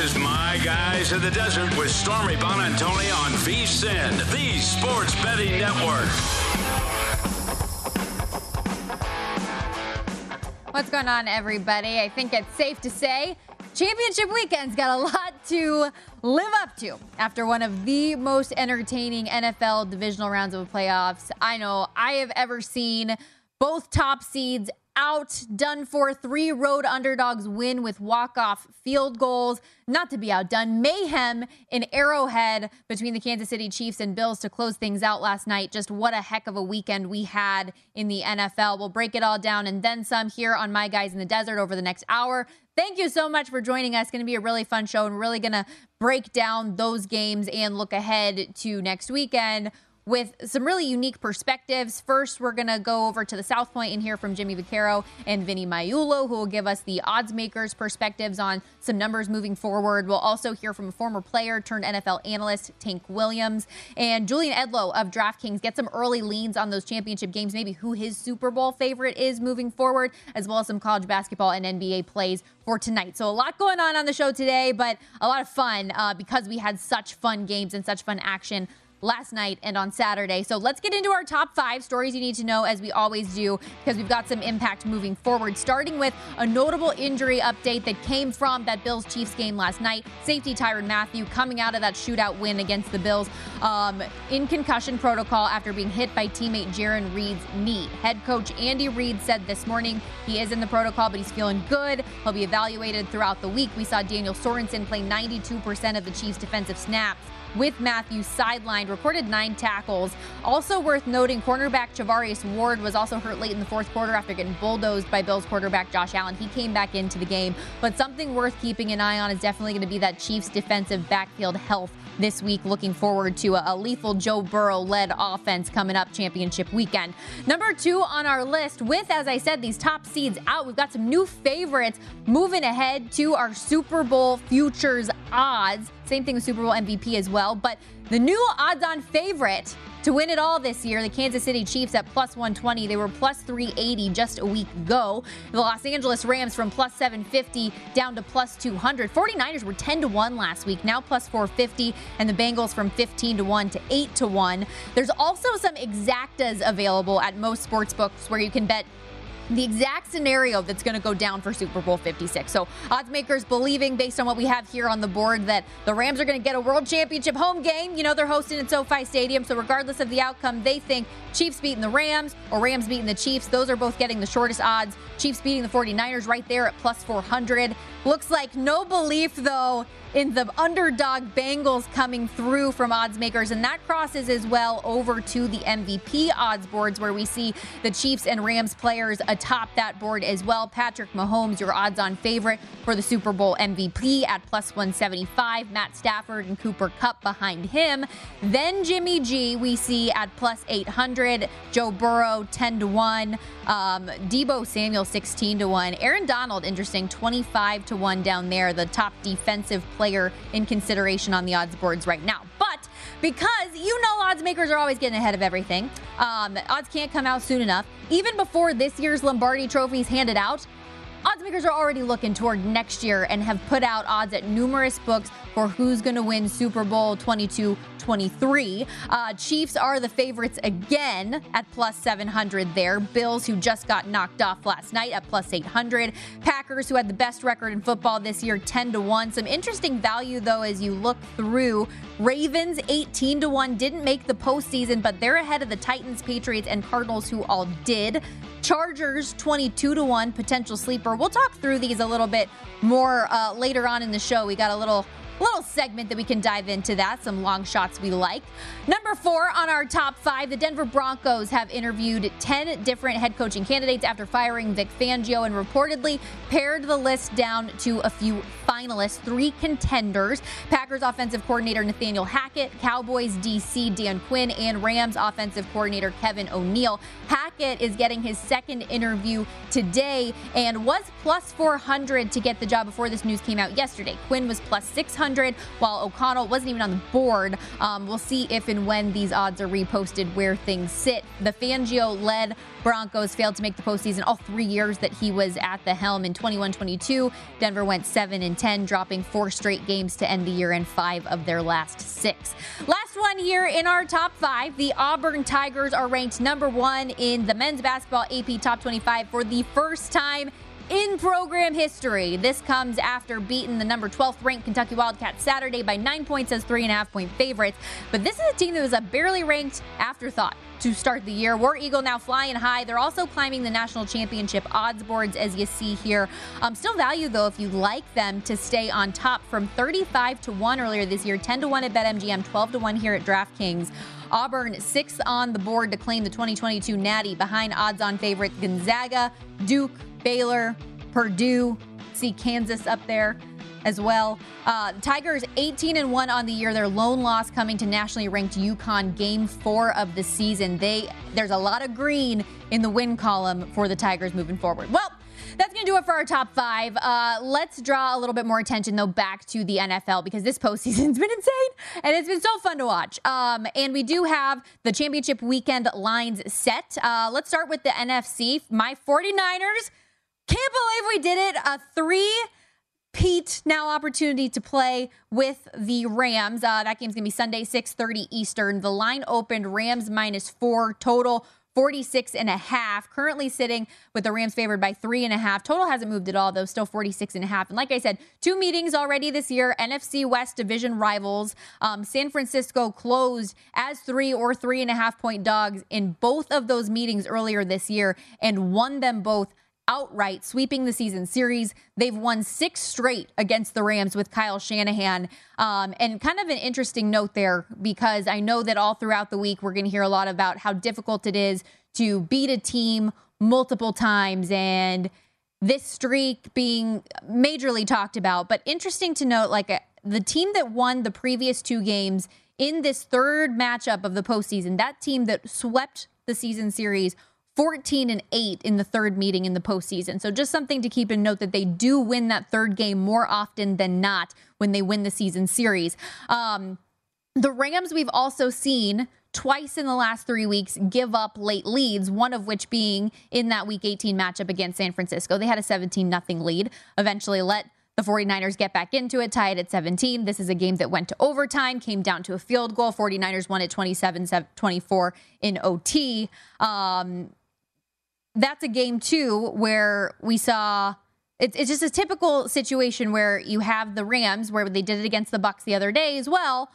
Is My Guys in the Desert with Stormy Buonantony on VSIN, the Sports Betting Network. What's going on, everybody? I think it's safe to say championship weekend's got a lot to live up to after one of the most entertaining NFL divisional rounds of playoffs I know I have ever seen. Both top seeds out, done for. Three road underdogs win with walk-off field goals. Not to be outdone. Mayhem in Arrowhead between the Kansas City Chiefs and Bills to close things out last night. Just what a heck of a weekend we had in the NFL. We'll break it all down and then some here on My Guys in the Desert over the next hour. Thank you so much for joining us. It's going to be a really fun show and really going to break down those games and look ahead to next weekend with some really unique perspectives. First, we're going to go over to the South Point and hear from Jimmy Vaccaro and Vinny Magliulo, who will give us the odds makers' perspectives on some numbers moving forward. We'll also hear from a former player turned NFL analyst, Tank Williams, and Julian Edlow of DraftKings. Get some early leans on those championship games, maybe who his Super Bowl favorite is moving forward, as well as some college basketball and NBA plays for tonight. So a lot going on on the show today, but a lot of fun uh, because we had such fun games and such fun action last night and on Saturday. So let's get into our top five stories you need to know, as we always do, because we've got some impact moving forward. Starting with a notable injury update that came from that Bills Chiefs game last night. Safety Tyrann Mathieu coming out of that shootout win against the Bills um, in concussion protocol after being hit by teammate Jarran Reed's knee. Head coach Andy Reid said this morning he is in the protocol, but he's feeling good. He'll be evaluated throughout the week. We saw Daniel Sorensen play 92% of the Chiefs' defensive snaps with Mathieu sidelined, recorded nine tackles. Also worth noting, cornerback Charvarius Ward was also hurt late in the fourth quarter after getting bulldozed by Bills quarterback Josh Allen. He came back into the game, but something worth keeping an eye on is definitely going to be that Chiefs defensive backfield health this week. Looking forward to a, a lethal Joe Burrow led offense coming up championship weekend. Number two on our list, with, as I said, these top seeds out, we've got some new favorites moving ahead to our Super Bowl futures odds. Same thing with Super Bowl MVP as well. But the new odds on favorite to win it all this year, the Kansas City Chiefs at plus 120. They were plus 380 just a week ago. The Los Angeles Rams from plus 750 down to plus 200. 49ers were 10 to 1 last week, now plus 450. And the Bengals from 15 to 1 to 8 to 1. There's also some exactas available at most sports books where you can bet the exact scenario that's going to go down for Super Bowl 56. So, odds makers believing, based on what we have here on the board, that the Rams are going to get a world championship home game. You know, they're hosting at SoFi Stadium. So, regardless of the outcome, they think Chiefs beating the Rams or Rams beating the Chiefs. Those are both getting the shortest odds. Chiefs beating the 49ers right there at plus 400. Looks like no belief, though, in the underdog Bengals coming through from odds makers. And that crosses as well over to the MVP odds boards where we see the Chiefs and Rams players atop that board as well. Patrick Mahomes, your odds on favorite for the Super Bowl MVP at plus 175. Matt Stafford and Cooper Kupp behind him. Then Jimmy G, we see at plus 800. Joe Burrow, 10 to 1. Um, Deebo Samuel, 16 to 1. Aaron Donald, interesting, 25 to 1 down there, the top defensive player in consideration on the odds boards right now. But because you know odds makers are always getting ahead of everything, um, odds can't come out soon enough. Even before this year's Lombardi trophies handed out, odds makers are already looking toward next year and have put out odds at numerous books for who's going to win Super Bowl 22 23. Uh, Chiefs are the favorites again at plus 700 there. Bills, who just got knocked off last night, at plus 800. Packers, who had the best record in football this year, 10 to 1. Some interesting value, though, as you look through. Ravens, 18 to 1, didn't make the postseason, but they're ahead of the Titans, Patriots, and Cardinals, who all did. Chargers 22 to 1 potential sleeper. We'll talk through these a little bit more uh, later on in the show. We got a little little segment that we can dive into that, some long shots we like. Number four on our top five, the Denver Broncos have interviewed 10 different head coaching candidates after firing Vic Fangio and reportedly pared the list down to a few finalists, three contenders Packers offensive coordinator Nathaniel Hackett, Cowboys DC Dan Quinn, and Rams offensive coordinator Kevin O'Neill. Hackett is getting his second interview today and was plus 400 to get the job before this news came out yesterday. Quinn was plus 600 while O'Connell wasn't even on the board. Um, we'll see if and when these odds are reposted where things sit. The Fangio led Broncos failed to make the postseason all three years that he was at the helm in 21 22. Denver went 7 and 10, dropping four straight games to end the year in five of their last six. Last one here in our top five the Auburn Tigers are ranked number one in the men's basketball AP Top 25 for the first time in program history. This comes after beating the number 12th ranked Kentucky Wildcats Saturday by nine points as three and a half point favorites. But this is a team that was a barely ranked afterthought to start the year. War Eagle now flying high. They're also climbing the national championship odds boards, as you see here. Um, still value, though, if you like them to stay on top from 35 to 1 earlier this year, 10 to 1 at BetMGM, 12 to 1 here at DraftKings. Auburn sixth on the board to claim the 2022 Natty behind odds on favorite Gonzaga, Duke, Baylor, Purdue, see Kansas up there as well. Uh, Tigers 18 and 1 on the year. Their lone loss coming to nationally ranked UConn game four of the season. They there's a lot of green in the win column for the Tigers moving forward. Well, that's going to do it for our top five. Uh, let's draw a little bit more attention, though, back to the NFL because this postseason's been insane and it's been so fun to watch. Um, and we do have the championship weekend lines set. Uh, let's start with the NFC. My 49ers can't believe we did it. A three Pete now opportunity to play with the Rams. Uh, that game's gonna be Sunday, 6:30 Eastern. The line opened Rams minus four total. 46 and a half. Currently sitting with the Rams favored by three and a half. Total hasn't moved at all, though, still 46 and a half. And like I said, two meetings already this year. NFC West division rivals. Um, San Francisco closed as three or three and a half point dogs in both of those meetings earlier this year and won them both outright, sweeping the season series. They've won six straight against the Rams with Kyle Shanahan. Um, and kind of an interesting note there because I know that all throughout the week we're going to hear a lot about how difficult it is to beat a team multiple times and this streak being majorly talked about. But interesting to note, like uh, the team that won the previous two games in this third matchup of the postseason, that team that swept the season series 14 and 8 in the third meeting in the postseason. So just something to keep in note that they do win that third game more often than not when they win the season series. Um, the Rams, we've also seen twice in the last three weeks give up late leads, one of which being in that week 18 matchup against San Francisco. They had a 17 0 lead, eventually let the 49ers get back into it, tie it at 17. This is a game that went to overtime, came down to a field goal. 49ers won at 27 24 in OT. Um, that's a game too where we saw it's, it's just a typical situation where you have the Rams where they did it against the Bucs the other day as well,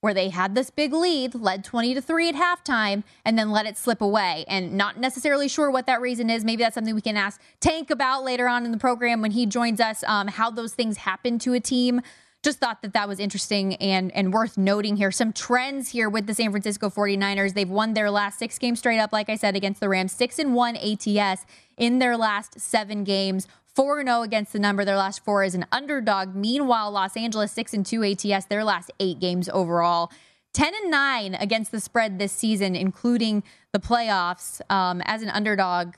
where they had this big lead, led 20 to 3 at halftime, and then let it slip away. And not necessarily sure what that reason is. Maybe that's something we can ask Tank about later on in the program when he joins us, um, how those things happen to a team just thought that that was interesting and and worth noting here. Some trends here with the San Francisco 49ers. They've won their last six games straight up, like I said, against the Rams. Six and one ATS in their last seven games. 4 and 0 against the number. Their last four is an underdog. Meanwhile, Los Angeles 6 and 2 ATS, their last eight games overall. 10 and 9 against the spread this season, including the playoffs um, as an underdog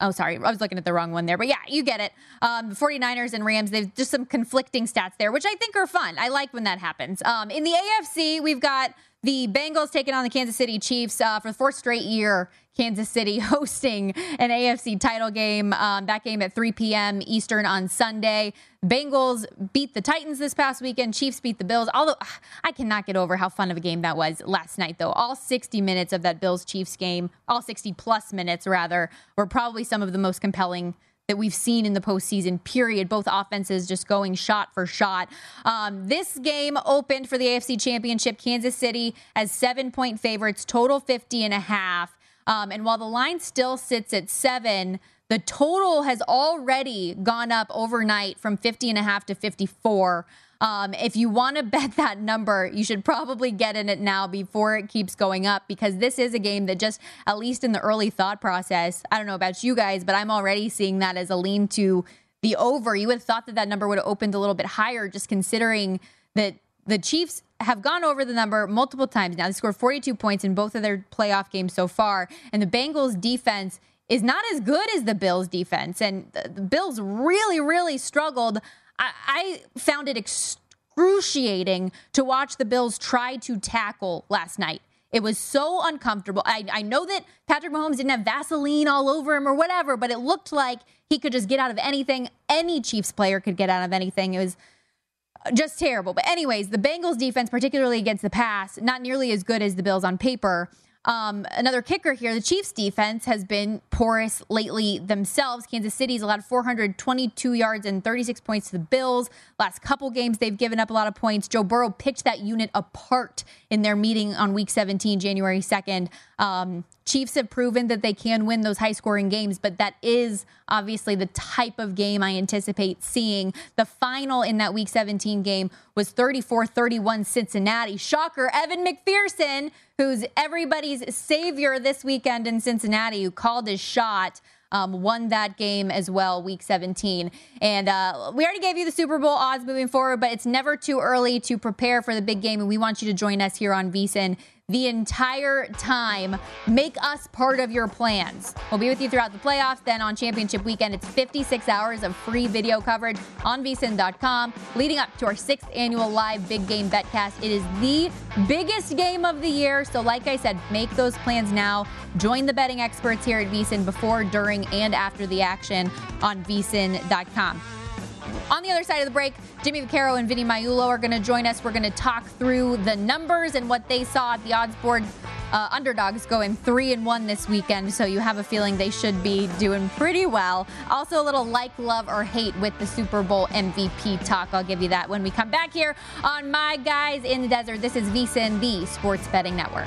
Oh, sorry. I was looking at the wrong one there. But yeah, you get it. Um, 49ers and Rams, they've just some conflicting stats there, which I think are fun. I like when that happens. Um, in the AFC, we've got the Bengals taking on the Kansas City Chiefs uh, for the fourth straight year. Kansas City hosting an AFC title game. Um, that game at 3 p.m. Eastern on Sunday. Bengals beat the Titans this past weekend. Chiefs beat the Bills. Although I cannot get over how fun of a game that was last night, though. All 60 minutes of that Bills Chiefs game, all 60 plus minutes rather, were probably some of the most compelling that we've seen in the postseason, period. Both offenses just going shot for shot. Um, this game opened for the AFC Championship. Kansas City as seven point favorites, total 50 and a half. Um, and while the line still sits at seven, the total has already gone up overnight from 50 and a half to 54. Um, if you want to bet that number, you should probably get in it now before it keeps going up because this is a game that just, at least in the early thought process, I don't know about you guys, but I'm already seeing that as a lean to the over. You would have thought that that number would have opened a little bit higher, just considering that the Chiefs have gone over the number multiple times now. They scored 42 points in both of their playoff games so far, and the Bengals defense is not as good as the Bills defense. And the Bills really, really struggled I, I found it excruciating to watch the Bills try to tackle last night. It was so uncomfortable. I, I, know that Patrick Mahomes didn't have Vaseline all over him or whatever, but it looked like he could just get out of anything. Any Chiefs player could get out of anything. It was just terrible. But, anyways, the Bengals defense, particularly against the pass, not nearly as good as the Bills on paper. Um, another kicker here the Chiefs defense has been porous lately themselves. Kansas City's allowed 422 yards and 36 points to the Bills. Last couple games, they've given up a lot of points. Joe Burrow picked that unit apart in their meeting on week 17, January 2nd. Um, Chiefs have proven that they can win those high scoring games, but that is obviously the type of game I anticipate seeing. The final in that week 17 game was 34 31 Cincinnati. Shocker, Evan McPherson, who's everybody's savior this weekend in Cincinnati, who called his shot. Um, won that game as well, week 17. And uh, we already gave you the Super Bowl odds moving forward, but it's never too early to prepare for the big game. And we want you to join us here on VSIN the entire time. Make us part of your plans. We'll be with you throughout the playoffs. Then on championship weekend, it's 56 hours of free video coverage on vsin.com leading up to our sixth annual live big game betcast. It is the biggest game of the year. So, like I said, make those plans now. Join the betting experts here at VSIN before, during, and after the action on vsin.com. On the other side of the break, Jimmy Vaccaro and Vinny Magliulo are going to join us. We're going to talk through the numbers and what they saw at the odds board. Uh, underdogs going three and one this weekend, so you have a feeling they should be doing pretty well. Also, a little like, love, or hate with the Super Bowl MVP talk. I'll give you that when we come back here on My Guys in the Desert. This is VSIN, the Sports Betting Network.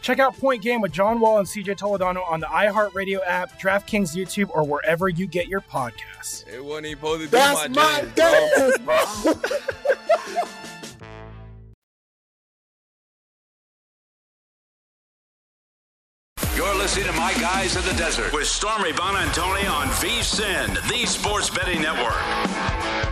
Check out Point Game with John Wall and CJ Toledano on the iHeartRadio app, DraftKings YouTube, or wherever you get your podcasts. It wasn't even supposed to be That's my, my jam, bro. dance, bro. You're listening to My Guys in the Desert with Stormy Buonantony on VSIN, the Sports Betting Network.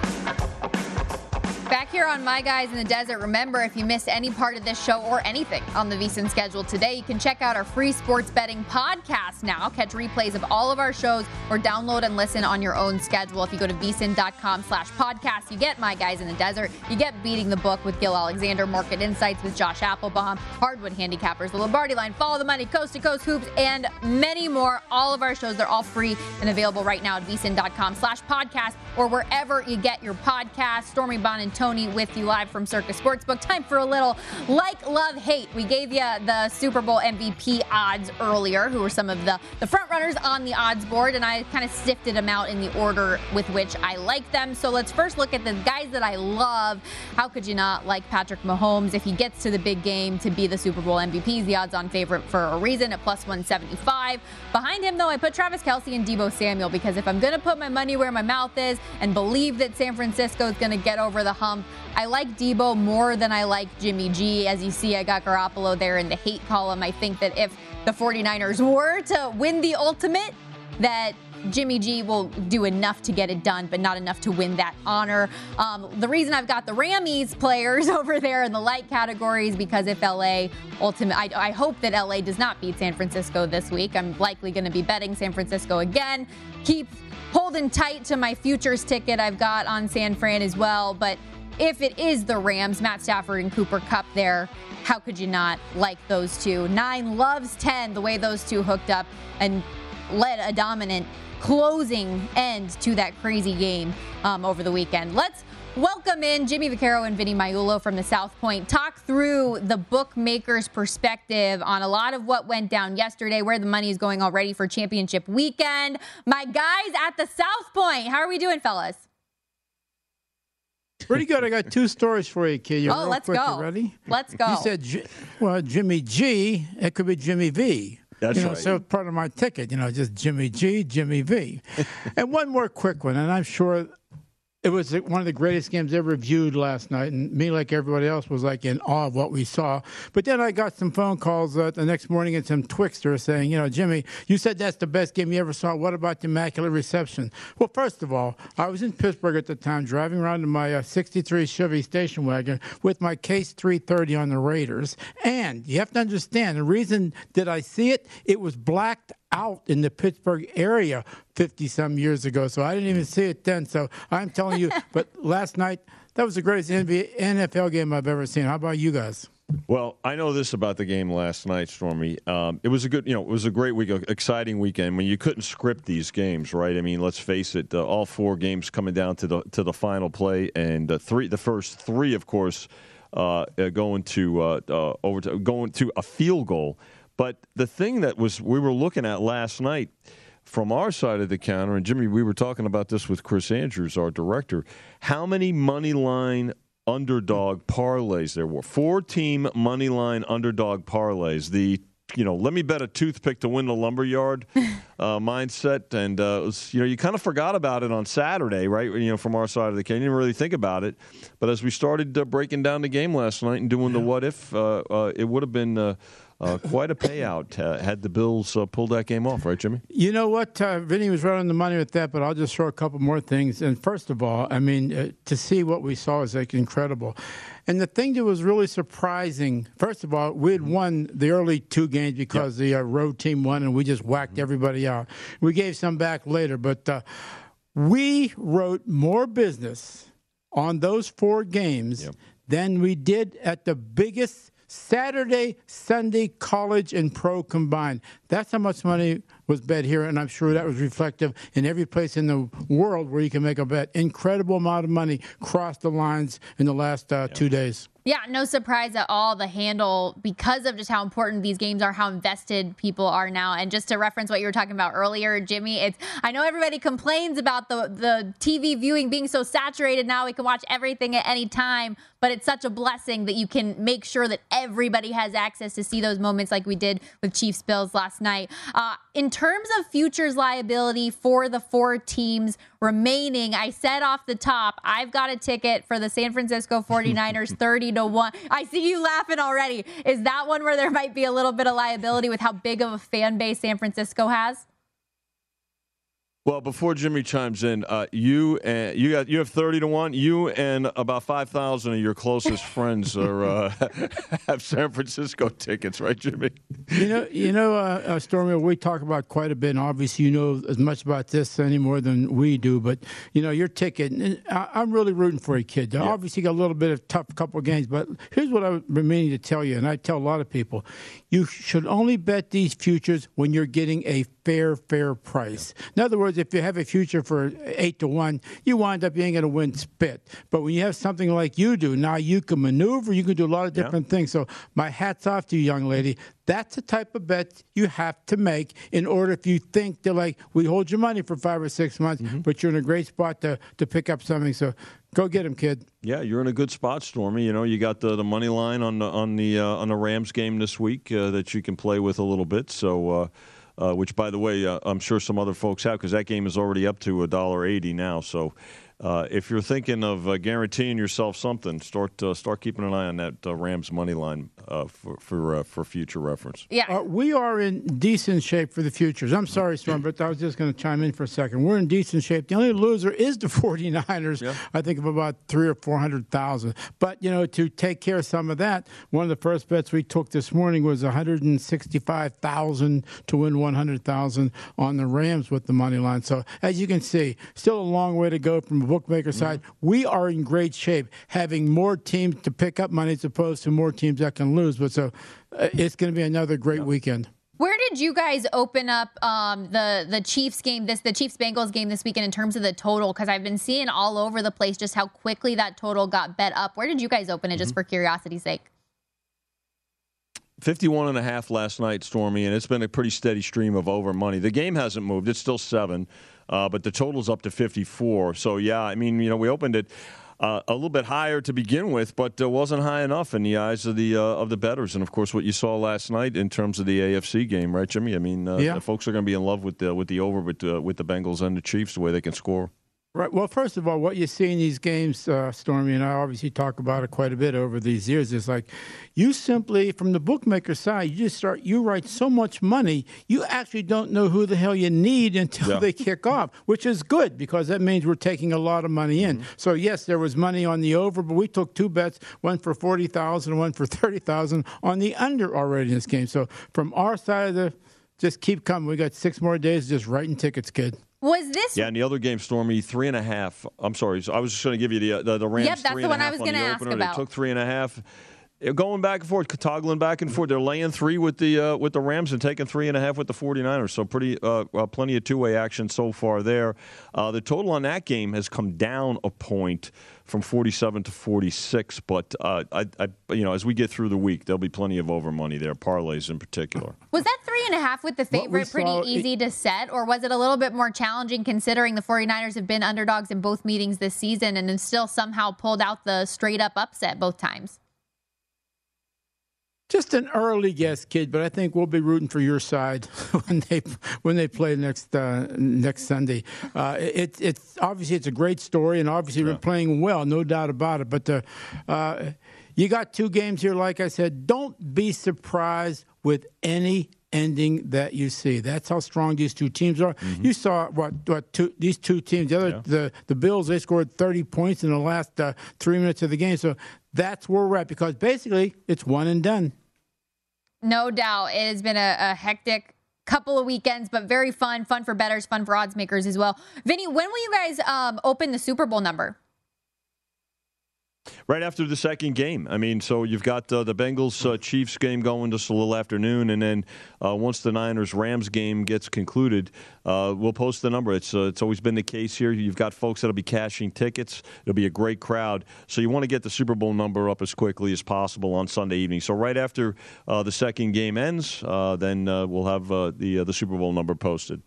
Back here on My Guys in the Desert, remember if you missed any part of this show or anything on the VSIN schedule today, you can check out our free sports betting podcast now. Catch replays of all of our shows or download and listen on your own schedule. If you go to vsin.com slash podcast, you get My Guys in the Desert. You get Beating the Book with Gil Alexander, Market Insights with Josh Applebaum, Hardwood Handicappers, The Lombardi Line, Follow the Money, Coast to Coast Hoops, and many more. All of our shows, they're all free and available right now at vsin.com slash podcast or wherever you get your podcast. Stormy Bon and Tony with you live from Circus Sportsbook. Time for a little like, love, hate. We gave you the Super Bowl MVP odds earlier, who were some of the, the front runners on the odds board, and I kind of sifted them out in the order with which I like them. So let's first look at the guys that I love. How could you not like Patrick Mahomes if he gets to the big game to be the Super Bowl MVP? He's the odds on favorite for a reason at plus 175. Behind him, though, I put Travis Kelce and Deebo Samuel because if I'm going to put my money where my mouth is and believe that San Francisco is going to get over the hump, I like Deebo more than I like Jimmy G. As you see, I got Garoppolo there in the hate column. I think that if the 49ers were to win the ultimate, that Jimmy G will do enough to get it done, but not enough to win that honor. Um, the reason I've got the Rammies players over there in the light categories because if LA ultimate, I, I hope that LA does not beat San Francisco this week. I'm likely going to be betting San Francisco again. Keep holding tight to my futures ticket I've got on San Fran as well, but if it is the Rams, Matt Stafford and Cooper Kupp there, how could you not like those two? Nine loves 10, the way those two hooked up and led a dominant closing end to that crazy game um, over the weekend. Let's welcome in Jimmy Vaccaro and Vinny Magliulo from the South Point. Talk through the bookmakers' perspective on a lot of what went down yesterday, where the money is going already for championship weekend. My guys at the South Point, how are we doing, fellas? Pretty good. I got two stories for you, kid. You Oh, let's quick. go. You ready? Let's go. You said, well, Jimmy G. It could be Jimmy V. That's you know, right. So part of my ticket, you know, just Jimmy G, Jimmy V. and one more quick one, and I'm sure it was one of the greatest games ever viewed last night, and me, like everybody else, was like in awe of what we saw. But then I got some phone calls uh, the next morning and some Twixter saying, you know, Jimmy, you said that's the best game you ever saw. What about the Immaculate Reception? Well, first of all, I was in Pittsburgh at the time, driving around in my uh, 63 Chevy station wagon with my Case 330 on the Raiders. And you have to understand, the reason did I see it? It was blacked out in the Pittsburgh area 50 some years ago. So I didn't even see it then. So I'm telling you, but last night, that was the greatest NBA, NFL game I've ever seen. How about you guys? Well, I know this about the game last night, Stormy. Um, it was a good, you know, it was a great week, a exciting weekend. When you couldn't script these games, right? I mean, let's face it, uh, all four games coming down to the to the final play, and uh, three, the first three, of course, uh, uh, going to uh, uh, over to going to a field goal. But the thing that was we were looking at last night from our side of the counter, and Jimmy, we were talking about this with Chris Andrews, our director. How many money line underdog parlays there were? Four team money line underdog parlays. The you know, let me bet a toothpick to win the lumberyard uh, mindset, and uh, was, you know, you kind of forgot about it on Saturday, right? You know, from our side of the can, you didn't really think about it. But as we started uh, breaking down the game last night and doing the what if, uh, uh, it would have been uh, quite a payout uh, had the Bills uh, pulled that game off, right, Jimmy? You know what? Uh, Vinny was right on the money with that, but I'll just throw a couple more things. And first of all, I mean, uh, to see what we saw is like incredible. And the thing that was really surprising, first of all, we had won the early two games because the uh, road team won, and we just whacked everybody out. We gave some back later, but uh, we wrote more business on those four games than we did at the biggest Saturday, Sunday, college, and pro combined. That's how much money was bet here, and I'm sure that was reflective in every place in the world where you can make a bet. Incredible amount of money crossed the lines in the last uh, two days. Yeah, no surprise at all. The handle, because of just how important these games are, how invested people are now. And just to reference what you were talking about earlier, Jimmy, it's I know everybody complains about the the TV viewing being so saturated now. We can watch everything at any time, but it's such a blessing that you can make sure that everybody has access to see those moments like we did with Chiefs Bills last night. Uh, in terms of futures liability for the four teams remaining, I said off the top, I've got a ticket for the San Francisco 49ers 30 to 1. I see you laughing already. Is that one where there might be a little bit of liability with how big of a fan base San Francisco has? Well, before Jimmy chimes in, uh, you and you got you have thirty to one. You and about five thousand of your closest friends are uh, have San Francisco tickets, right, Jimmy? You know, you know, uh, uh, Stormy, we talk about quite a bit. And obviously, you know as much about this any more than we do. But you know, your ticket. And I, am really rooting for you, kid. Yeah. Obviously, got a little bit of tough couple of games. But here's what I've been meaning to tell you, and I tell a lot of people: you should only bet these futures when you're getting a fair, fair price. In other words, if you have a future for eight to one, you wind up you ain't going to win spit. But when you have something like you do, now you can maneuver, you can do a lot of different yeah. things. So my hat's off to you, young lady. That's the type of bet you have to make in order if you think they're like, we hold your money for five or six months, mm-hmm. but you're in a great spot to, to pick up something. So go get him, kid. Yeah, you're in a good spot, Stormy. You know, you got the, the money line on the on the uh, on the Rams game this week uh, that you can play with a little bit. So. Uh, uh, which, by the way, uh, I'm sure some other folks have because that game is already up to a dollar eighty now. So, uh, if you're thinking of uh, guaranteeing yourself something, start uh, start keeping an eye on that uh, Rams money line uh, for for, uh, for future reference. Yeah, we are in decent shape for the futures. I'm sorry, Storm, but I was just going to chime in for a second. We're in decent shape. The only loser is the 49ers. Yeah. I think of about three or four hundred thousand. But you know, to take care of some of that, one of the first bets we took this morning was 165 thousand to win 100 thousand on the Rams with the money line. So as you can see, still a long way to go from bookmaker mm-hmm. side, we are in great shape, having more teams to pick up money as opposed to more teams that can lose. But so uh, it's going to be another great yeah. weekend. Where did you guys open up um, the the Chiefs game this the Chiefs Bengals game this weekend in terms of the total? Because I've been seeing all over the place just how quickly that total got bet up. Where did you guys open it, mm-hmm. just for curiosity's sake? 51 and a half last night, Stormy, and it's been a pretty steady stream of over money. The game hasn't moved; it's still seven. Uh, but the total's up to 54. So, yeah, I mean, you know, we opened it. Uh, a little bit higher to begin with, but uh, wasn't high enough in the eyes of the uh, of the betters. And of course, what you saw last night in terms of the AFC game, right, Jimmy? I mean, uh, yeah. folks are going to be in love with the with the over with uh, with the Bengals and the Chiefs, the way they can score. Right. Well, first of all, what you see in these games, uh, Stormy, and I obviously talk about it quite a bit over these years, is like you simply, from the bookmaker side, you just start, you write so much money, you actually don't know who the hell you need until yeah. they kick off, which is good because that means we're taking a lot of money in. Mm-hmm. So, yes, there was money on the over, but we took two bets, one for 40000 one for 30000 on the under already in this game. So, from our side of the, just keep coming. We got six more days just writing tickets, kid. Was this? Yeah, and the other game, Stormy, three and a half. I'm sorry, I was just going to give you the the, the Rams. Yep, that's the one I was going to ask opener. about. They took three and a half. Going back and forth, toggling back and forth. They're laying three with the uh, with the Rams and taking three and a half with the 49ers. So pretty uh, uh, plenty of two way action so far there. Uh, the total on that game has come down a point from 47 to 46. But uh, I, I, you know, as we get through the week, there'll be plenty of over money there, parlays in particular. Was that three and a half with the favorite pretty saw, easy it, to set, or was it a little bit more challenging considering the 49ers have been underdogs in both meetings this season and then still somehow pulled out the straight up upset both times? Just an early guess, kid, but I think we'll be rooting for your side when they when they play next uh, next Sunday. Uh, it, it's obviously it's a great story, and obviously yeah. we're playing well, no doubt about it. But uh, uh, you got two games here, like I said. Don't be surprised with any ending that you see. That's how strong these two teams are. Mm-hmm. You saw what what two, these two teams. The other yeah. the the Bills they scored 30 points in the last uh, three minutes of the game. So that's where we're at because basically it's one and done. No doubt. It has been a, a hectic couple of weekends, but very fun. Fun for betters, fun for odds makers as well. Vinny, when will you guys um, open the Super Bowl number? Right after the second game. I mean, so you've got uh, the Bengals uh, Chiefs game going just a little afternoon, and then uh, once the Niners Rams game gets concluded, uh, we'll post the number. It's uh, it's always been the case here. You've got folks that'll be cashing tickets. It'll be a great crowd. So you want to get the Super Bowl number up as quickly as possible on Sunday evening. So right after uh, the second game ends, then we'll have the the Super Bowl number posted.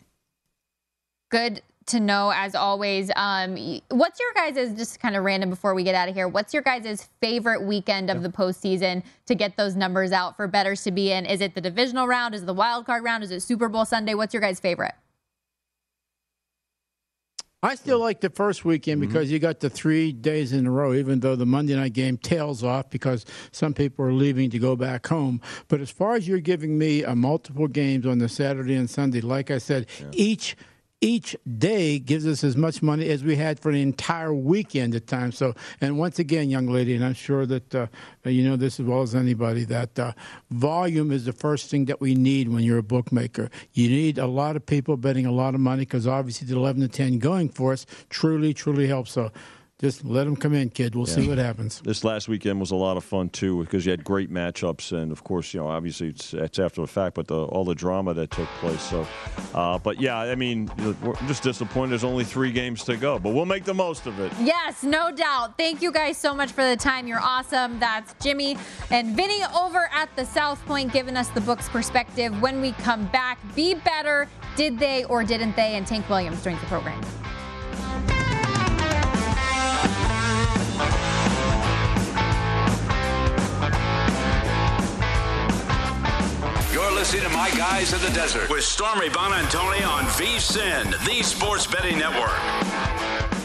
Good to know as always. Um, what's your guys' just kind of random before we get out of here? What's your guys' favorite weekend of the postseason to get those numbers out for betters to be in? Is it the divisional round? Is it the wild card round? Is it Super Bowl Sunday? What's your guys' favorite? I still like the first weekend mm-hmm. because you got the three days in a row, even though the Monday night game tails off because some people are leaving to go back home. But as far as you're giving me a multiple games on the Saturday and Sunday, like I said, yeah. each each day gives us as much money as we had for the entire weekend at times. So, and once again, young lady, and I'm sure that uh, you know this as well as anybody, that uh, volume is the first thing that we need when you're a bookmaker. You need a lot of people betting a lot of money because obviously the 11 to 10 going for us truly, truly helps. So, just let them come in, kid. We'll yeah. see what happens. This last weekend was a lot of fun too because you had great matchups, and of course, you know, obviously it's, it's after the fact, but the, all the drama that took place. So, uh, but yeah, I mean, we're just disappointed. There's only three games to go, but we'll make the most of it. Yes, no doubt. Thank you guys so much for the time. You're awesome. That's Jimmy and Vinny over at the South Point giving us the book's perspective. When we come back, be better. Did they or didn't they? And Tank Williams during the program. Listening to My Guys in the Desert with Stormy Buonantony on VSIN, the Sports Betting Network.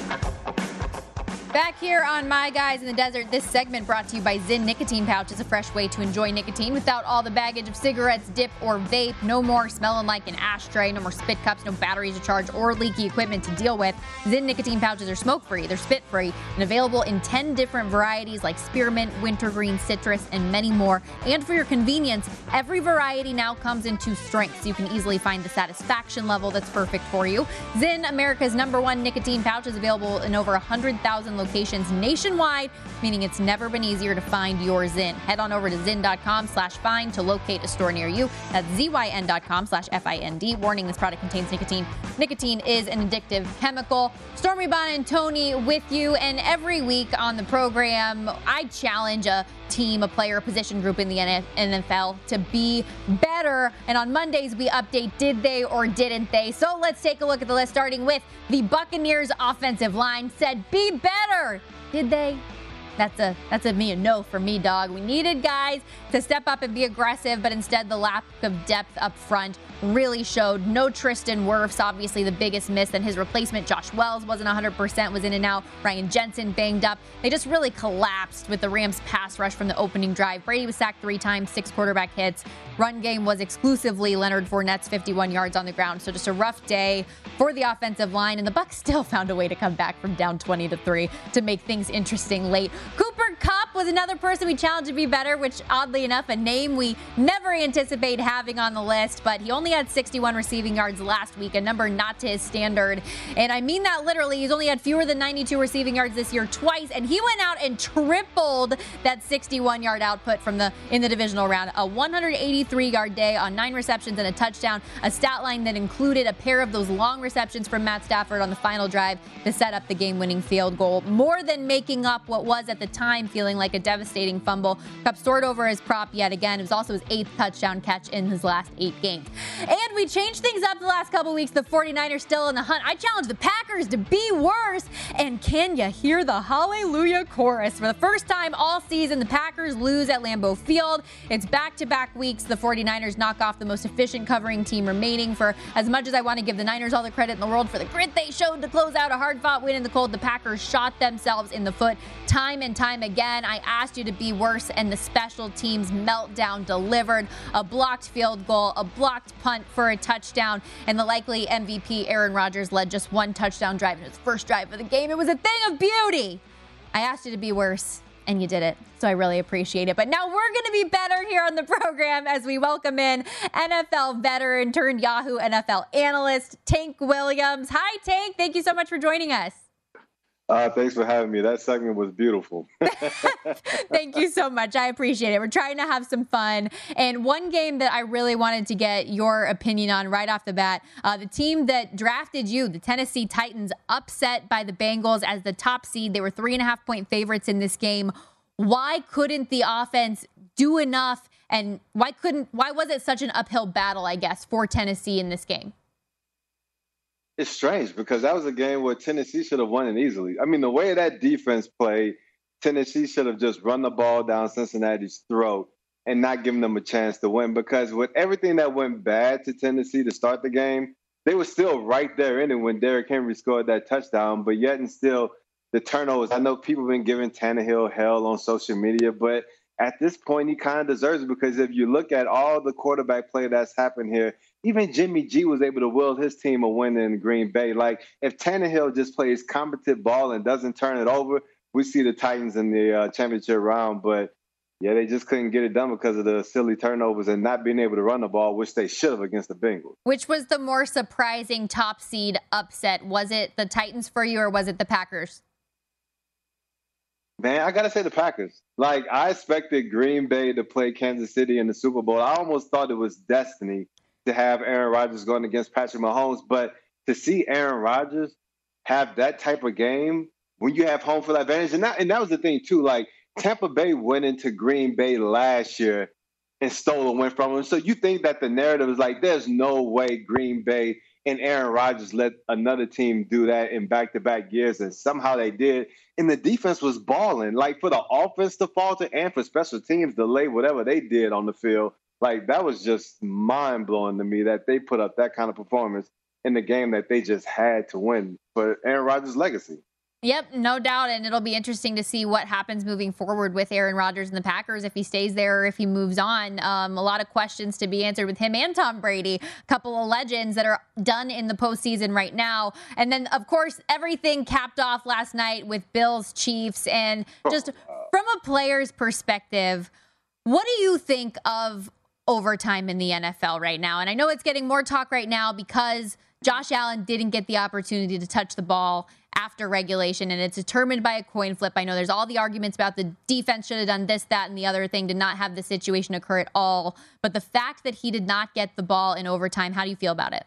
Back here on My Guys in the Desert, this segment brought to you by Zyn Nicotine Pouch is a fresh way to enjoy nicotine without all the baggage of cigarettes, dip, or vape. No more smelling like an ashtray, no more spit cups, no batteries to charge, or leaky equipment to deal with. Zyn Nicotine Pouches are smoke free, they're spit free, and available in 10 different varieties like spearmint, wintergreen, citrus, and many more. And for your convenience, every variety now comes in two strengths. So you can easily find the satisfaction level that's perfect for you. Zyn, America's number one nicotine pouch, is available in over 100,000 locations nationwide, meaning it's never been easier to find your Zyn. Head on over to zyn.com slash find to locate a store near you. That's zyn.com slash F-I-N-D. Warning, this product contains nicotine. Nicotine is an addictive chemical. Stormy Buonantony with you, and every week on the program, I challenge a team, a player, position group in the NFL to be better. And on Mondays, we update did they or didn't they. So let's take a look at the list, starting with the Buccaneers offensive line said, be better. Did they? That's a that's a me a no for me, dog. We needed guys to step up and be aggressive, but instead the lack of depth up front really showed. No Tristan Wirfs, obviously the biggest miss, and his replacement Josh Wells wasn't 100%, was in and out. Ryan Jensen banged up. They just really collapsed with the Rams pass rush from the opening drive. Brady was sacked three times, six quarterback hits. Run game was exclusively Leonard Fournette's 51 yards on the ground. So just a rough day for the offensive line, and the Bucs still found a way to come back from down 20 to three to make things interesting late. Cooper Kupp was another person we challenged to be better, which oddly enough, a name we never anticipate having on the list, but he only had 61 receiving yards last week, a number not to his standard. And I mean that literally. He's only had fewer than 92 receiving yards this year twice, and he went out and tripled that 61 yard output from the in the divisional round. A 183 yard day on nine receptions and a touchdown, a stat line that included a pair of those long receptions from Matt Stafford on the final drive to set up the game winning field goal, more than making up what was at the time feeling like a devastating fumble. Kupp stored over his prop yet again. It was also his eighth touchdown catch in his last eight games. And we changed things up the last couple weeks. The 49ers still in the hunt. I challenge the Packers to be worse. And can you hear the hallelujah chorus? For the first time all season, the Packers lose at Lambeau Field. It's back to back weeks. The 49ers knock off the most efficient covering team remaining. For as much as I want to give the Niners all the credit in the world for the grit they showed to close out a hard fought win in the cold, the Packers shot themselves in the foot time and time again. I asked you to be worse, and the special teams meltdown delivered a blocked field goal, a blocked punt for a touchdown, and the likely MVP, Aaron Rodgers, led just one touchdown drive in his first drive of the game. It was a thing of beauty. I asked you to be worse, and you did it. So I really appreciate it. But now we're going to be better here on the program as we welcome in NFL veteran turned Yahoo NFL analyst, Tank Williams. Hi, Tank. Thank you so much for joining us. Uh, thanks for having me. That segment was beautiful. Thank you so much. I appreciate it. We're trying to have some fun. And one game that I really wanted to get your opinion on right off the bat uh, the team that drafted you, the Tennessee Titans, upset by the Bengals as the top seed. They were three and a half point favorites in this game. Why couldn't the offense do enough? And why couldn't, why was it such an uphill battle, I guess, for Tennessee in this game? It's strange because that was a game where Tennessee should have won it easily. I mean, the way that defense played, Tennessee should have just run the ball down Cincinnati's throat and not given them a chance to win. Because with everything that went bad to Tennessee to start the game, they were still right there in it when Derrick Henry scored that touchdown. But yet and still, the turnovers. I know people have been giving Tannehill hell on social media, but at this point, he kind of deserves it because if you look at all the quarterback play that's happened here, even Jimmy G was able to will his team a win in Green Bay. Like if Tannehill just plays competent ball and doesn't turn it over, we see the Titans in the uh, championship round. But yeah, they just couldn't get it done because of the silly turnovers and not being able to run the ball, which they should have against the Bengals. Which was the more surprising top seed upset? Was it the Titans for you or was it the Packers? Man, I gotta say the Packers. Like I expected Green Bay to play Kansas City in the Super Bowl. I almost thought it was destiny to have Aaron Rodgers going against Patrick Mahomes, but to see Aaron Rodgers have that type of game when you have home field advantage, and that and that was the thing too. Like Tampa Bay went into Green Bay last year and stole a win from them. So you think that the narrative is like, there's no way Green Bay and Aaron Rodgers let another team do that in back to back years, and somehow they did. And the defense was balling. Like for the offense to falter and for special teams to lay whatever they did on the field, like that was just mind blowing to me that they put up that kind of performance in the game that they just had to win for Aaron Rodgers' legacy. Yep, no doubt. And it'll be interesting to see what happens moving forward with Aaron Rodgers and the Packers if he stays there or if he moves on. Um, a lot of questions to be answered with him and Tom Brady, a couple of legends that are done in the postseason right now. And then, of course, everything capped off last night with Bills, Chiefs. And just from a player's perspective, what do you think of overtime in the NFL right now? And I know it's getting more talk right now because Josh Allen didn't get the opportunity to touch the ball after regulation and it's determined by a coin flip. I know there's all the arguments about the defense should have done this, that, and the other thing to not have the situation occur at all. But the fact that he did not get the ball in overtime, how do you feel about it?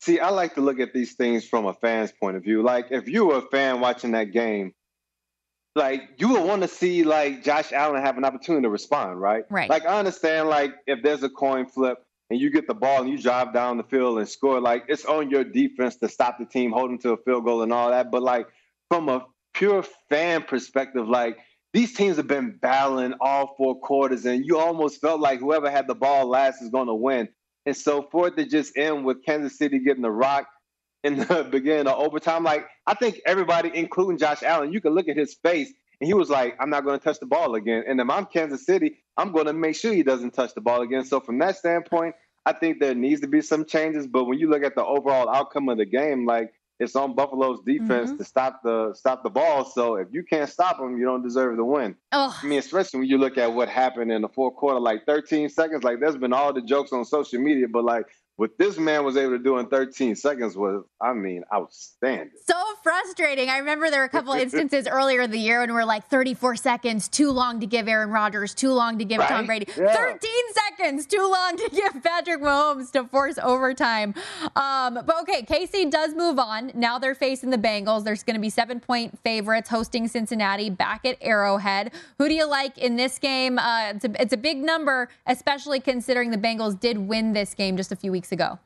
See, I like to look at these things from a fan's point of view. Like, if you were a fan watching that game, like you would want to see like Josh Allen have an opportunity to respond, right? Right. Like I understand, like if there's a coin flip, and you get the ball and you drive down the field and score, like it's on your defense to stop the team holding to a field goal and all that. But like from a pure fan perspective, like these teams have been battling all four quarters, and you almost felt like whoever had the ball last is going to win. And so for it to just end with Kansas City getting the rock in the beginning of overtime, like I think everybody, including Josh Allen, you can look at his face and he was like, I'm not going to touch the ball again. And if I'm Kansas City, I'm going to make sure he doesn't touch the ball again. So from that standpoint, I think there needs to be some changes. But when you look at the overall outcome of the game, like it's on Buffalo's defense mm-hmm. to stop the stop the ball. So if you can't stop them, you don't deserve the win. Oh. I mean, especially when you look at what happened in the fourth quarter, like 13 seconds. Like there's been all the jokes on social media, but like what this man was able to do in 13 seconds was, I mean, outstanding. So frustrating. I remember there were a couple instances earlier in the year when we are like 34 seconds, too long to give Aaron Rodgers, too long to give right? Tom Brady. Yeah. 13 seconds, too long to give Patrick Mahomes to force overtime. Um, but okay, KC does move on. Now they're facing the Bengals. There's going to be seven point favorites hosting Cincinnati back at Arrowhead. Who do you like in this game? Uh, it's, a, it's a big number, especially considering the Bengals did win this game just a few weeks weeks ago.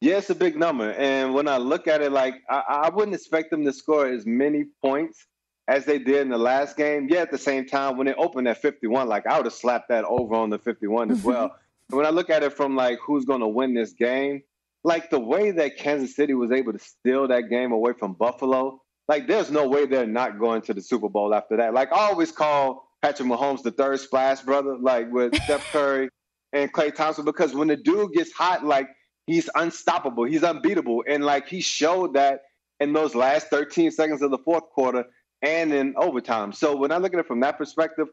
Yeah, it's a big number. And when I look at it, like I, I wouldn't expect them to score as many points as they did in the last game. Yeah, at the same time, when they opened at 51, like I would have slapped that over on the 51 as well. when I look at it from like who's going to win this game, like the way that Kansas City was able to steal that game away from Buffalo, like there's no way they're not going to the Super Bowl after that. Like I always call Patrick Mahomes the third splash brother, like with Steph Curry and Klay Thompson because when the dude gets hot, like he's unstoppable, he's unbeatable, and like he showed that in those last 13 seconds of the fourth quarter and in overtime. So when I look at it from that perspective,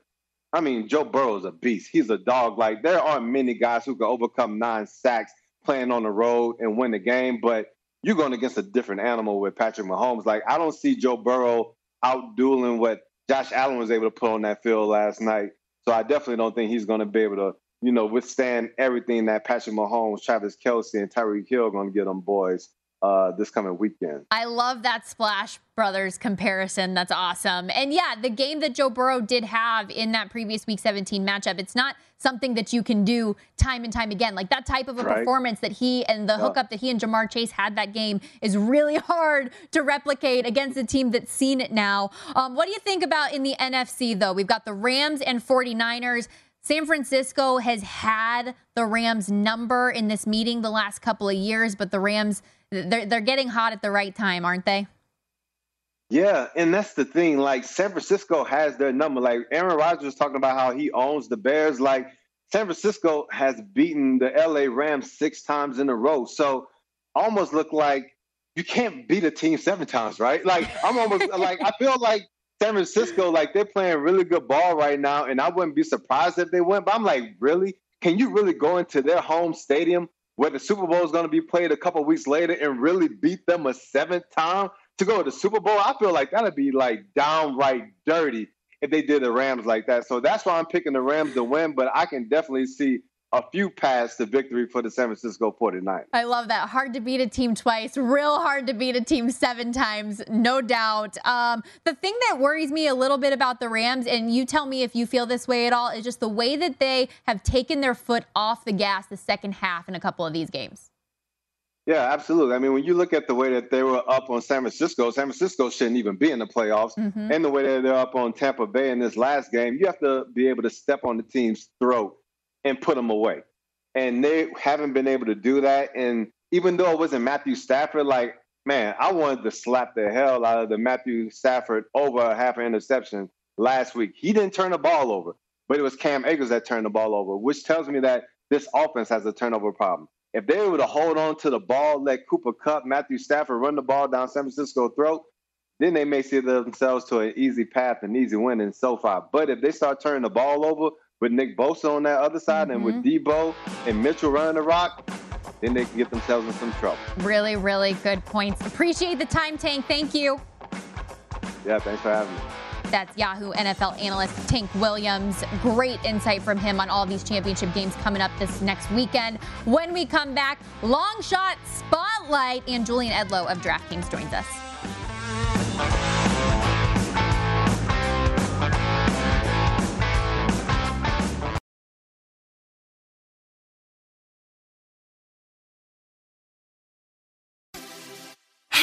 I mean Joe Burrow's a beast. He's a dog. Like there aren't many guys who can overcome nine sacks playing on the road and win the game, but you're going against a different animal with Patrick Mahomes. Like I don't see Joe Burrow out dueling what Josh Allen was able to put on that field last night. So I definitely don't think he's going to be able to, you know, withstand everything that Patrick Mahomes, Travis Kelce, and Tyreek Hill are going to get them boys uh, this coming weekend. I love that Splash Brothers comparison. That's awesome. And yeah, the game that Joe Burrow did have in that previous Week 17 matchup, it's not something that you can do time and time again. Like that type of a right. performance that he and the yeah. hookup that he and Ja'Marr Chase had that game is really hard to replicate against a team that's seen it now. Um, what do you think about in the NFC, though? We've got the Rams and 49ers. San Francisco has had the Rams number in this meeting the last couple of years, but the Rams they're they're getting hot at the right time, aren't they? Yeah, and that's the thing. Like San Francisco has their number. Like Aaron Rodgers was talking about how he owns the Bears. Like San Francisco has beaten the LA Rams six times in a row. So almost look like you can't beat a team seven times, right? Like I'm almost like I feel like San Francisco, like they're playing really good ball right now, and I wouldn't be surprised if they win. But I'm like, really? Can you really go into their home stadium where the Super Bowl is going to be played a couple weeks later and really beat them a seventh time to go to the Super Bowl, I feel like that'd be like downright dirty if they did the Rams like that. So that's why I'm picking the Rams to win, but I can definitely see a few paths to victory for the San Francisco 49ers. I love that. Hard to beat a team twice, real hard to beat a team seven times, no doubt. Um, the thing that worries me a little bit about the Rams, and you tell me if you feel this way at all, is just the way that they have taken their foot off the gas the second half in a couple of these games. Yeah, absolutely. I mean, when you look at the way that they were up on San Francisco, San Francisco shouldn't even be in the playoffs. Mm-hmm. And the way that they're up on Tampa Bay in this last game, you have to be able to step on the team's throat and put them away. And they haven't been able to do that. And even though it wasn't Matthew Stafford, like, man, I wanted to slap the hell out of the Matthew Stafford over a half an interception last week. He didn't turn the ball over, but it was Cam Akers that turned the ball over, which tells me that this offense has a turnover problem. If they were to hold on to the ball, let Cooper Kupp, Matthew Stafford run the ball down San Francisco throat, then they may see themselves to an easy path and easy win in SoFi. But if they start turning the ball over, with Nick Bosa on that other side mm-hmm. and with mm-hmm. And Mitchell running the rock, then they can get themselves in some trouble. Really, really good points. Appreciate the time, Tank. Thank you. Yeah, thanks for having me. That's Yahoo NFL analyst Tank Williams. Great insight from him on all these championship games coming up this next weekend. When we come back, long shot spotlight, and Julian Edlow of DraftKings joins us.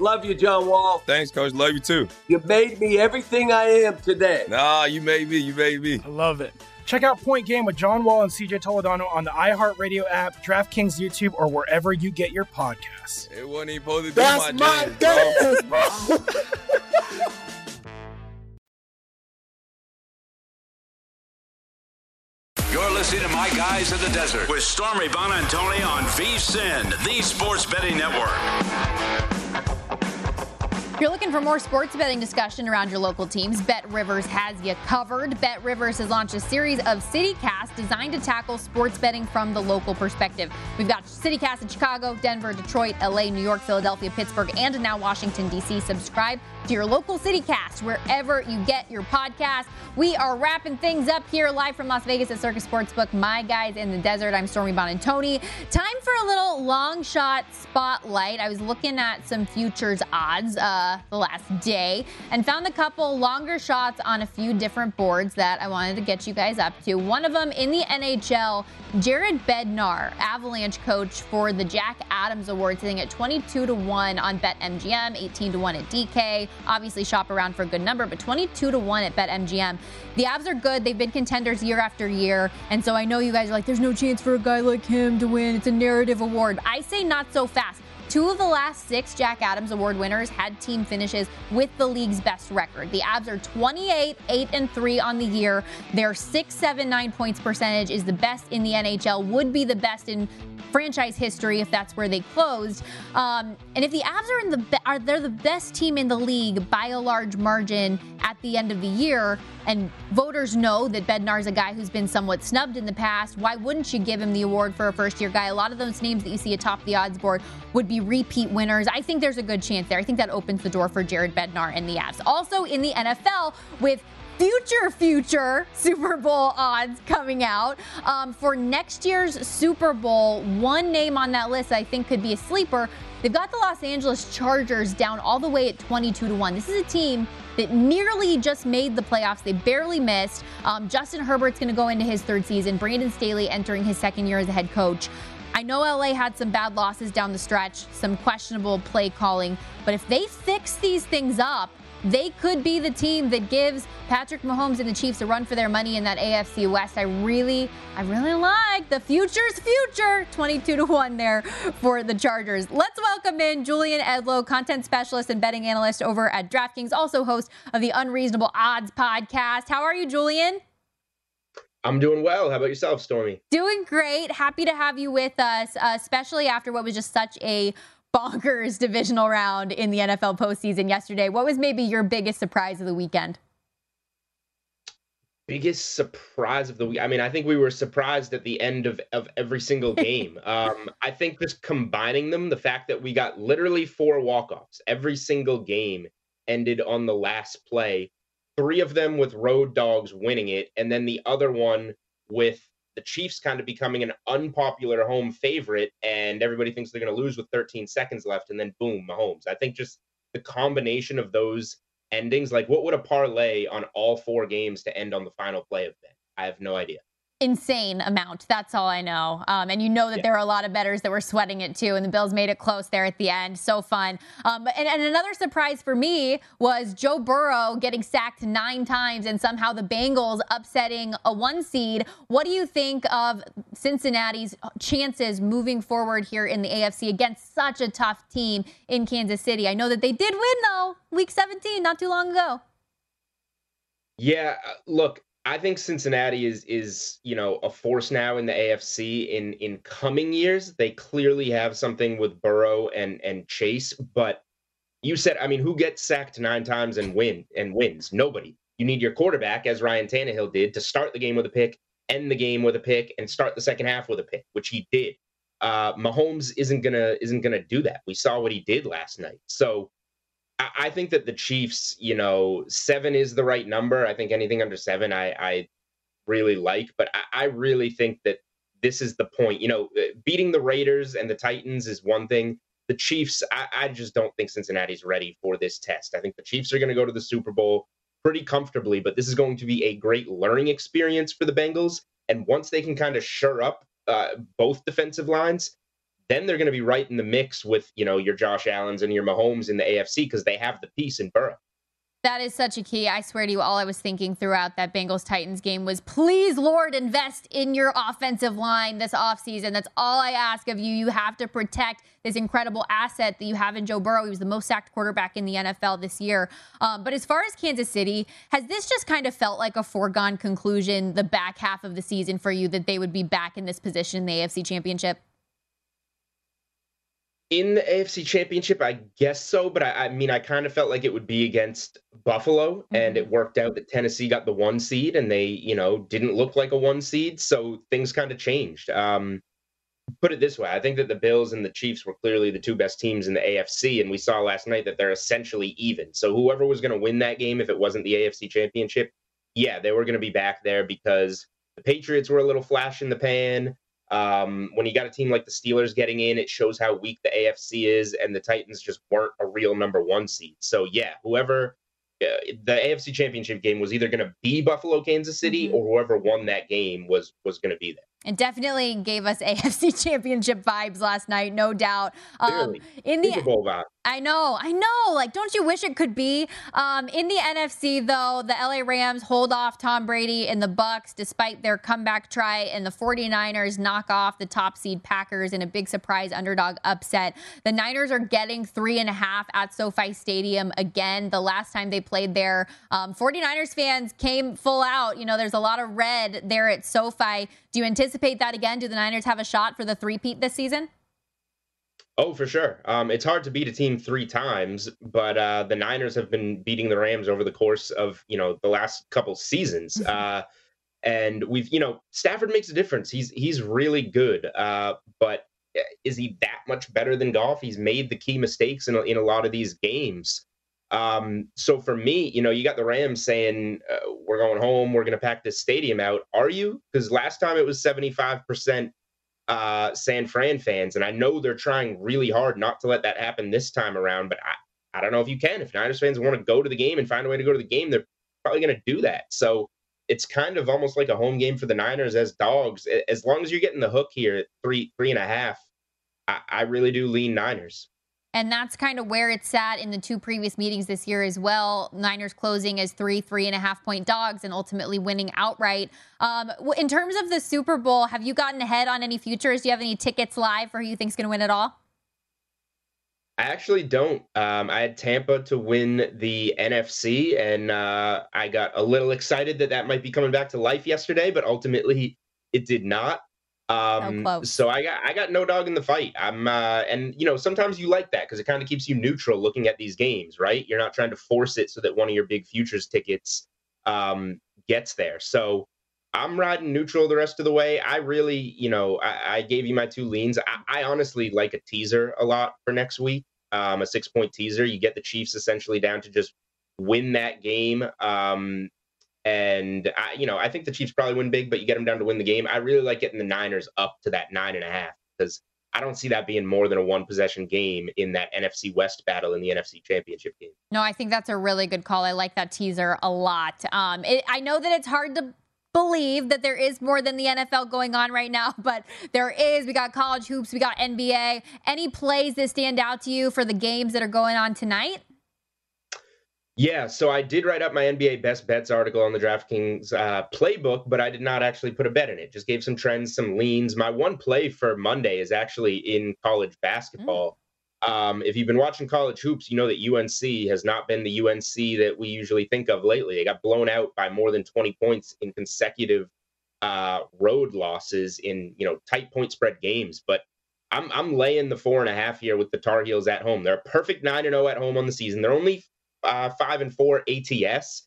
Love you, John Wall. Thanks, Coach. Love you too. You made me everything I am today. Nah, you made me. You made me. I love it. Check out Point Game with John Wall and CJ Toledano on the iHeartRadio app, DraftKings YouTube, or wherever you get your podcasts. It wasn't even supposed to be That's my, my dance, bro. You're listening to My Guys in the Desert with Stormy Buonantony on VSIN, the Sports Betting Network. If you're looking for more sports betting discussion around your local teams, Bet Rivers has you covered. Bet Rivers has launched a series of CityCast designed to tackle sports betting from the local perspective. We've got CityCast in Chicago, Denver, Detroit, LA, New York, Philadelphia, Pittsburgh, and now Washington, D.C. Subscribe to your local CityCast wherever you get your podcast. We are wrapping things up here live from Las Vegas at Circa Sportsbook. My guys in the desert. I'm Stormy Buonantony. Time for a little long shot spotlight. I was looking at some futures odds uh, the last day and found a couple longer shots on a few different boards that I wanted to get you guys up to. One of them in the NHL, Jared Bednar, Avalanche coach for the Jack Adams Award, sitting at 22 to 1 on BetMGM, 18 to 1 at DK. Obviously, shop around for a good number, but 22 to 1 at BetMGM. The Avs are good. They've been contenders year after year. And so I know you guys are like, there's no chance for a guy like him to win. It's a narrative award. I say not so fast. Two of the last six Jack Adams Award winners had team finishes with the league's best record. The Avs are 28, 8, and 3 on the year. Their 6, 7, 9 points percentage is the best in the NHL, would be the best in franchise history if that's where they closed. Um, and if the Avs are in the be- are they're the best team in the league by a large margin at the end of the year, and voters know that Bednar is a guy who's been somewhat snubbed in the past. Why wouldn't you give him the award for a first year guy? A lot of those names that you see atop the odds board would be repeat winners. I think there's a good chance there. I think that opens the door for Jared Bednar and the Avs. Also in the NFL with future future Super Bowl odds coming out um, for next year's Super Bowl. One name on that list I think could be a sleeper. They've got the Los Angeles Chargers down all the way at 22 to 1. This is a team that nearly just made the playoffs. They barely missed. Um, Justin Herbert's going to go into his third season. Brandon Staley entering his second year as a head coach. I know LA had some bad losses down the stretch, some questionable play calling, but if they fix these things up, they could be the team that gives Patrick Mahomes and the Chiefs a run for their money in that AFC West. I really, I really like the future's future. 22 to 1 there for the Chargers. Let's welcome in Julian Edlow, content specialist and betting analyst over at DraftKings, also host of the Unreasonable Odds podcast. How are you, Julian? I'm doing well. How about yourself, Stormy? Doing great. Happy to have you with us, uh, especially after what was just such a bonkers divisional round in the NFL postseason yesterday. What was maybe your biggest surprise of the weekend? Biggest surprise of the week. I mean, I think we were surprised at the end of, of every single game. um, I think just combining them, the fact that we got literally four walk-offs, every single game ended on the last play. Three of them with road dogs winning it, and then the other one with the Chiefs kind of becoming an unpopular home favorite, and everybody thinks they're going to lose with 13 seconds left, and then boom, Mahomes. I think just the combination of those endings, like what would a parlay on all four games to end on the final play have been? I have no idea insane amount. That's all I know. Um, and you know that yeah. there are a lot of betters that were sweating it too, and the Bills made it close there at the end. So fun. Um, and, and another surprise for me was Joe Burrow getting sacked nine times and somehow the Bengals upsetting a one seed. What do you think of Cincinnati's chances moving forward here in the AFC against such a tough team in Kansas City? I know that they did win though, week 17, not too long ago. Yeah, uh, look, I think Cincinnati is is you know a force now in the AFC in in coming years. They clearly have something with Burrow and and Chase, but you said I mean who gets sacked nine times and win and wins? Nobody. You need your quarterback, as Ryan Tannehill did, to start the game with a pick, end the game with a pick, and start the second half with a pick, which he did. Uh, Mahomes isn't gonna isn't gonna do that. We saw what he did last night. So I think that the Chiefs, you know, seven is the right number. I think anything under seven, I, I really like, but I, I really think that this is the point. You know, uh, beating the Raiders and the Titans is one thing. The Chiefs, I, I just don't think Cincinnati's ready for this test. I think the Chiefs are going to go to the Super Bowl pretty comfortably, but this is going to be a great learning experience for the Bengals. And once they can kind of shore up uh, both defensive lines, then they're going to be right in the mix with you know your Josh Allen's and your Mahomes in the AFC because they have the piece in Burrow. That is such a key. I swear to you, all I was thinking throughout that Bengals Titans game was please, Lord, invest in your offensive line this offseason. That's all I ask of you. You have to protect this incredible asset that you have in Joe Burrow. He was the most sacked quarterback in the NFL this year. Um, but as far as Kansas City, has this just kind of felt like a foregone conclusion the back half of the season for you that they would be back in this position in the AFC Championship? In the AFC Championship, I guess so. But I, I mean, I kind of felt like it would be against Buffalo, mm-hmm. and it worked out that Tennessee got the one seed, and they, you know, didn't look like a one seed, so things kind of changed. Um, put it this way: I think that the Bills and the Chiefs were clearly the two best teams in the AFC, and we saw last night that they're essentially even. So whoever was going to win that game, if it wasn't the AFC Championship, yeah, they were going to be back there because the Patriots were a little flash in the pan. Um, when you got a team like the Steelers getting in, it shows how weak the AFC is, and the Titans just weren't a real number one seed. So yeah, whoever uh, the AFC Championship game was either going to be Buffalo, Kansas City, mm-hmm. or whoever won that game was was going to be there. It definitely gave us AFC Championship vibes last night, no doubt. Um, in the Super Bowl vibe. I know, I know. Like, don't you wish it could be? Um, in the NFC, though, the LA Rams hold off Tom Brady and the Bucs despite their comeback try, and the 49ers knock off the top seed Packers in a big surprise underdog upset. The Niners are getting three and a half at SoFi Stadium again. The last time they played there, um, 49ers fans came full out. You know, there's a lot of red there at SoFi. Do you anticipate that again? Do the Niners have a shot for the three-peat this season? Oh, for sure. Um, it's hard to beat a team three times, but uh, the Niners have been beating the Rams over the course of you know the last couple seasons. Mm-hmm. Uh, and we've you know Stafford makes a difference. He's he's really good, uh, but eh, is he that much better than Goff? He's made the key mistakes in a, in a lot of these games. Um, so for me, you know, you got the Rams saying uh, we're going home, we're going to pack this stadium out. Are you? Because last time it was seventy five percent uh, San Fran fans. And I know they're trying really hard not to let that happen this time around, but I, I don't know if you can. If Niners fans want to go to the game and find a way to go to the game, they're probably going to do that. So it's kind of almost like a home game for the Niners as dogs. As long as you're getting the hook here at three, three and a half, I, I really do lean Niners. And that's kind of where it's sat in the two previous meetings this year as well. Niners closing as three, three and a half point dogs and ultimately winning outright. Um, in terms of the Super Bowl, have you gotten ahead on any futures? Do you have any tickets live for who you think's going to win it all? I actually don't. Um, I had Tampa to win the NFC, and uh, I got a little excited that that might be coming back to life yesterday, but ultimately it did not. Um, so I got I got no dog in the fight. I'm uh, and you know sometimes you like that because it kind of keeps you neutral looking at these games, right? You're not trying to force it so that one of your big futures tickets um, gets there. So I'm riding neutral the rest of the way. I really, you know, I, I gave you my two leans. I, I, honestly like a teaser a lot for next week. Um, a six point teaser. You get the Chiefs essentially down to just win that game. Um, and I, you know, I think the Chiefs probably win big, but you get them down to win the game. I really like getting the Niners up to that nine and a half because I don't see that being more than a one possession game in that NFC West battle in the NFC Championship game. No, I think that's a really good call. I like that teaser a lot. Um, it, I know that it's hard to believe that there is more than the NFL going on right now, but there is. We got college hoops, we got NBA. Any plays that stand out to you for the games that are going on tonight? Yeah, so I did write up my NBA best bets article on the DraftKings uh, playbook, but I did not actually put a bet in it. Just gave some trends, some leans. My one play for Monday is actually in college basketball. Mm. Um, if you've been watching college hoops, you know that UNC has not been the UNC that we usually think of lately. They got blown out by more than 20 points in consecutive uh, road losses in you know tight point spread games. But I'm I'm laying the four and a half here with the Tar Heels at home. They're a perfect nine and zero oh at home on the season. They're only uh, five and four ATS,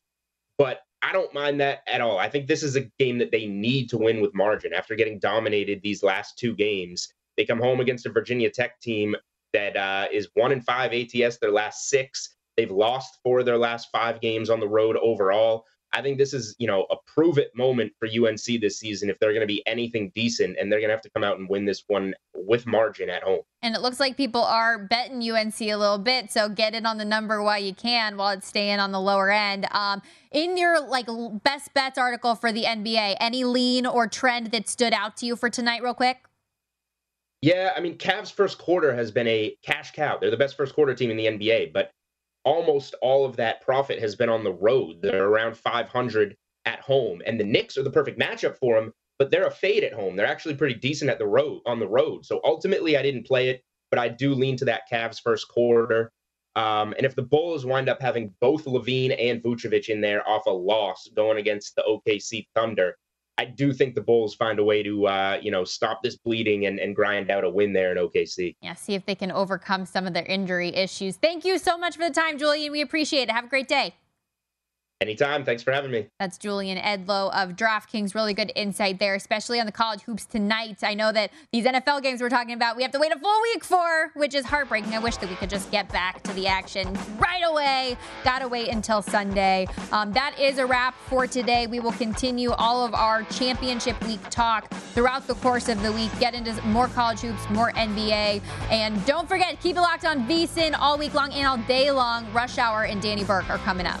but I don't mind that at all. I think this is a game that they need to win with margin after getting dominated these last two games. They come home against a Virginia Tech team that uh, is one and five ATS their last six. They've lost four of their last five games on the road overall. I think this is, you know, a prove it moment for UNC this season if they're going to be anything decent and they're going to have to come out and win this one with margin at home. And it looks like people are betting UNC a little bit, so get it on the number while you can while it's staying on the lower end. Um, in your like best bets article for the NBA, any lean or trend that stood out to you for tonight real quick? Yeah, I mean, Cavs first quarter has been a cash cow. They're the best first quarter team in the NBA, but almost all of that profit has been on the road. They're around 500 at home, and the Knicks are the perfect matchup for them. But they're a fade at home. They're actually pretty decent at the road on the road. So ultimately, I didn't play it, but I do lean to that Cavs first quarter. Um, and if the Bulls wind up having both LaVine and Vucevic in there off a loss going against the OKC Thunder, I do think the Bulls find a way to, uh, you know, stop this bleeding and, and grind out a win there in OKC. Yeah, see if they can overcome some of their injury issues. Thank you so much for the time, Julian. We appreciate it. Have a great day. Anytime. Thanks for having me. That's Julian Edlow of DraftKings. Really good insight there, especially on the college hoops tonight. I know that these NFL games we're talking about, we have to wait a full week for, which is heartbreaking. I wish that we could just get back to the action right away. Gotta wait until Sunday. Um, that is a wrap for today. We will continue all of our championship week talk throughout the course of the week. Get into more college hoops, more NBA. And don't forget, keep it locked on VSIN all week long and all day long. Rush Hour and Danny Burke are coming up.